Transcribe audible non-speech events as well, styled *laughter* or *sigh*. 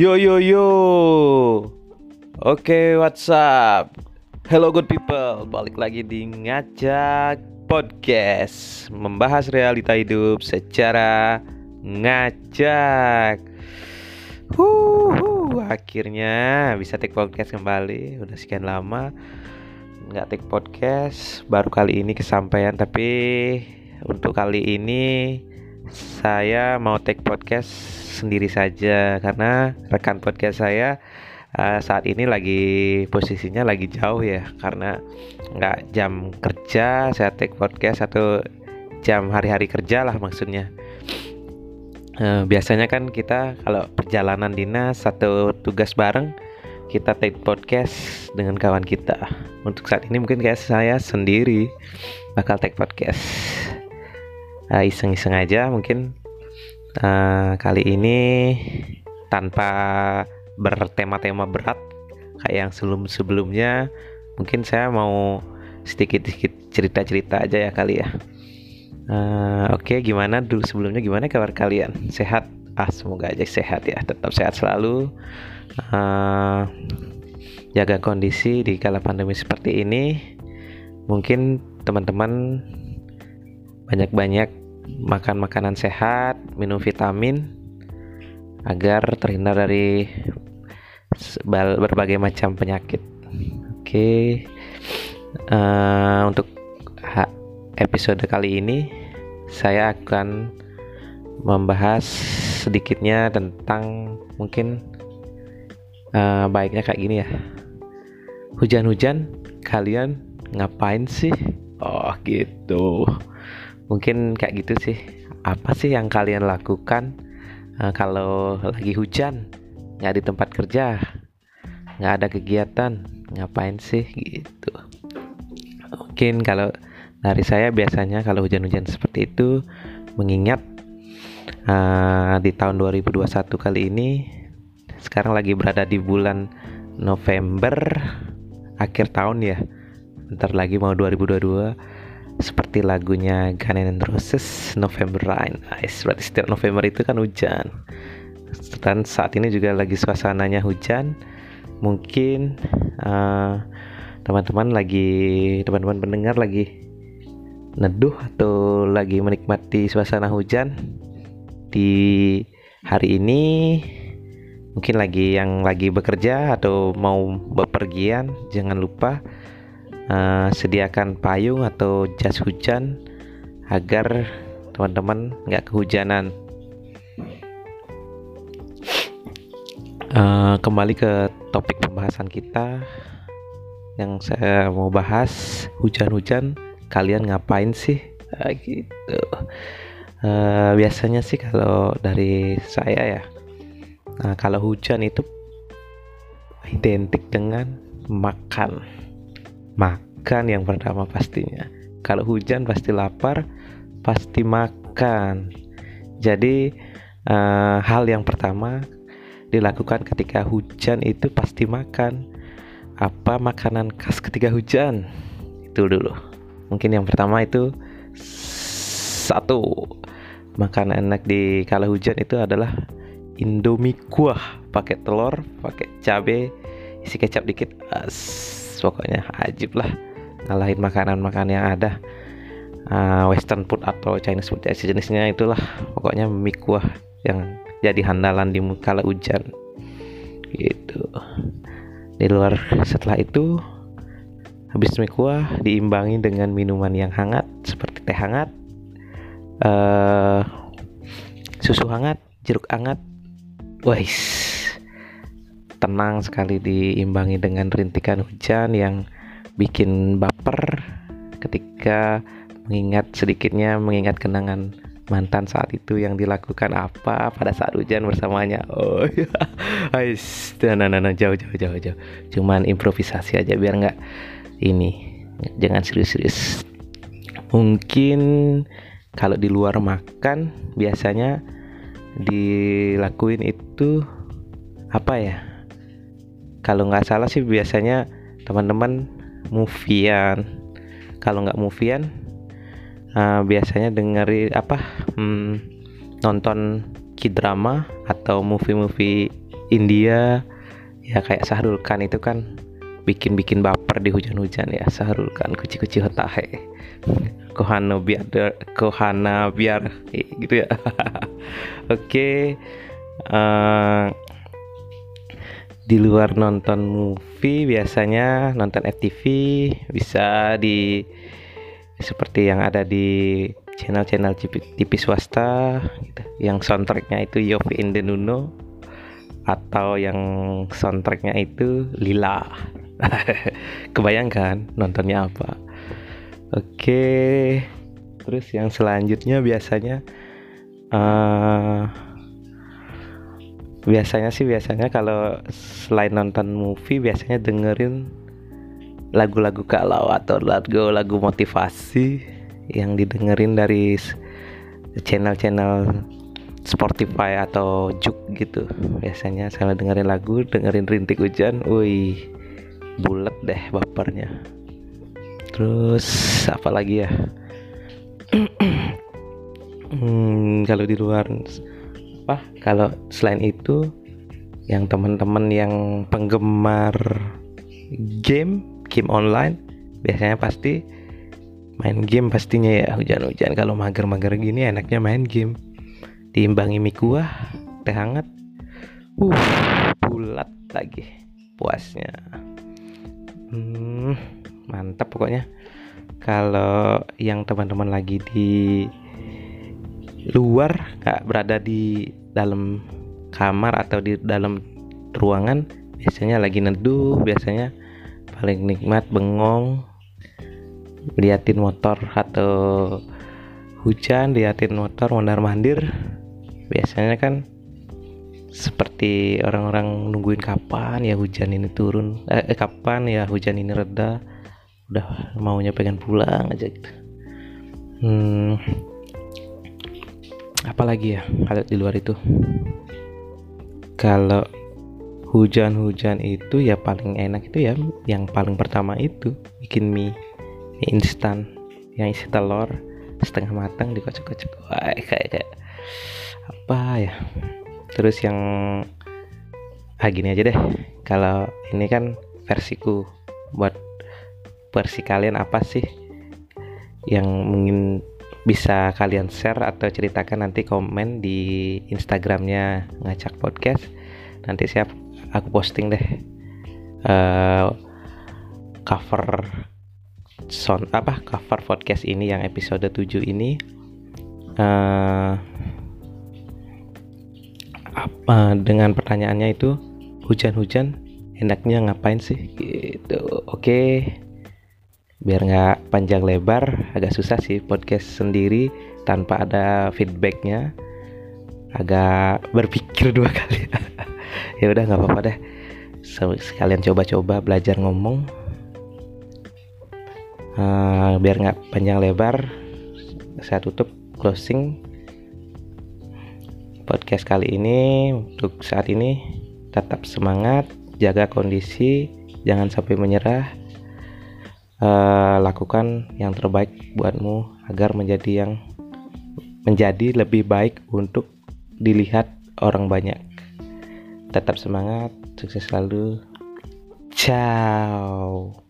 Yo yo yo. Oke, what's up? Hello good people. Balik lagi di Ngajak Podcast, membahas realita hidup secara ngajak. Huh, akhirnya bisa take podcast kembali. Udah sekian lama nggak take podcast. Baru kali ini kesampaian, tapi untuk kali ini saya mau take podcast sendiri saja karena rekan podcast saya uh, saat ini lagi posisinya lagi jauh ya karena nggak jam kerja saya take podcast atau jam hari-hari kerja lah maksudnya. Uh, biasanya kan kita kalau perjalanan dinas atau tugas bareng kita take podcast dengan kawan kita. Untuk saat ini mungkin kayak saya sendiri bakal take podcast uh, iseng-iseng aja mungkin. Uh, kali ini tanpa bertema-tema berat kayak yang sebelum-sebelumnya mungkin saya mau sedikit-sedikit cerita-cerita aja ya kali ya. Uh, oke okay, gimana dulu sebelumnya? Gimana kabar kalian? Sehat? Ah semoga aja sehat ya. Tetap sehat selalu. Uh, jaga kondisi di kala pandemi seperti ini. Mungkin teman-teman banyak-banyak makan makanan sehat minum vitamin agar terhindar dari berbagai macam penyakit. Oke, okay. uh, eh, untuk episode kali ini saya akan membahas sedikitnya tentang mungkin uh, baiknya kayak gini ya. Hujan-hujan, kalian ngapain sih? Oh gitu. Mungkin kayak gitu sih. Apa sih yang kalian lakukan? Nah, kalau lagi hujan? Nggak di tempat kerja? Nggak ada kegiatan? Ngapain sih? Gitu. Mungkin kalau dari saya biasanya kalau hujan-hujan seperti itu mengingat uh, di tahun 2021 kali ini sekarang lagi berada di bulan November akhir tahun ya. Bentar lagi mau 2022 seperti lagunya Guns N' Roses November Rain. Ice berarti setiap November itu kan hujan. Dan saat ini juga lagi suasananya hujan. Mungkin eh, teman-teman lagi teman-teman pendengar lagi neduh atau lagi menikmati suasana hujan di hari ini mungkin lagi yang lagi bekerja atau mau bepergian jangan lupa uh, sediakan payung atau jas hujan agar teman-teman nggak kehujanan. Uh, kembali ke topik pembahasan kita yang saya mau bahas hujan-hujan kalian ngapain sih? Uh, gitu. Uh, biasanya sih kalau dari saya ya nah, kalau hujan itu identik dengan makan makan yang pertama pastinya. Kalau hujan pasti lapar pasti makan. Jadi uh, hal yang pertama dilakukan ketika hujan itu pasti makan. Apa makanan khas ketika hujan? Itu dulu. Mungkin yang pertama itu satu. Makanan enak di kala hujan itu adalah Indomie kuah. Pakai telur pakai cabai isi kecap dikit as pokoknya. Ajib lah. Ngalahin makanan-makanan yang ada. Uh, western food atau Chinese food ya sejenisnya itulah. Pokoknya mie kuah yang jadi handalan di kala hujan. Gitu. Di luar setelah itu habis mie kuah diimbangi dengan minuman yang hangat seperti teh hangat uh, susu hangat jeruk hangat. Wais tenang sekali diimbangi dengan rintikan hujan yang bikin baper ketika mengingat sedikitnya mengingat kenangan mantan saat itu yang dilakukan apa pada saat hujan bersamanya. Oh ya *laughs* ais nah, nah, nah, jauh jauh jauh jauh. Cuman improvisasi aja biar nggak ini jangan serius-serius. Mungkin kalau di luar makan biasanya dilakuin itu apa ya kalau nggak salah sih biasanya teman-teman moviean kalau nggak moviean uh, biasanya dengerin apa hmm, nonton k-drama atau movie-movie India. Ya kayak Sahrul Khan itu kan bikin-bikin baper di hujan-hujan ya Sahrul Khan kuci-kuci hotahe *laughs* kohana biar kohana biar gitu ya. *laughs* Oke okay. uh, eh, di luar nonton movie biasanya nonton FTV bisa di seperti yang ada di channel-channel TV swasta gitu. yang soundtracknya itu Yofi Indenuno atau yang soundtracknya itu Lila *laughs* kebayangkan nontonnya apa oke terus yang selanjutnya biasanya uh, biasanya sih biasanya kalau selain nonton movie biasanya dengerin lagu-lagu galau atau lagu-lagu motivasi yang didengerin dari channel-channel Spotify atau Juk gitu. Biasanya saya dengerin lagu dengerin rintik hujan wih bulat deh bapernya. Terus apa lagi ya? *clears throat* Hmm, kalau di luar apa? Kalau selain itu yang teman-teman yang penggemar game game online biasanya pasti main game pastinya ya hujan-hujan. Kalau mager-mager gini enaknya main game. Diimbangi mie kuah teh hangat. Uh bulat lagi puasnya. Hmm, mantap pokoknya. Kalau yang teman-teman lagi di luar nggak berada di dalam kamar atau di dalam ruangan biasanya lagi neduh biasanya paling nikmat bengong liatin motor atau hujan liatin motor mondar mandir. Biasanya kan seperti orang-orang nungguin kapan ya hujan ini turun eh, eh kapan ya hujan ini reda udah maunya pengen pulang aja gitu. Hmm, apalagi ya kalau di luar itu? Kalau hujan-hujan itu ya paling enak itu ya yang paling pertama itu bikin mie, mie instan yang isi telur setengah matang dikocok-kocok. Kayak kayak apa ya? Terus yang ah gini aja deh. Kalau ini kan versiku buat versi kalian apa sih? Yang ingin bisa kalian share atau ceritakan nanti komen di Instagramnya ngacak podcast. Nanti siap aku posting deh. Uh, cover sound apa cover podcast ini yang episode 7 ini. Uh, apa dengan pertanyaannya itu hujan-hujan enaknya ngapain sih? Gitu. Oke. okay biar nggak panjang lebar agak susah sih podcast sendiri tanpa ada feedbacknya. Agak berpikir *laughs* dua kali. Ya udah nggak apa-apa deh. Sekalian coba-coba belajar ngomong. Uh, biar nggak panjang lebar saya tutup closing podcast kali ini. Untuk saat ini tetap semangat jaga kondisi jangan sampai menyerah uh, lakukan yang terbaik buatmu agar menjadi yang menjadi lebih baik untuk dilihat orang banyak. Tetap semangat, sukses selalu. Ciao.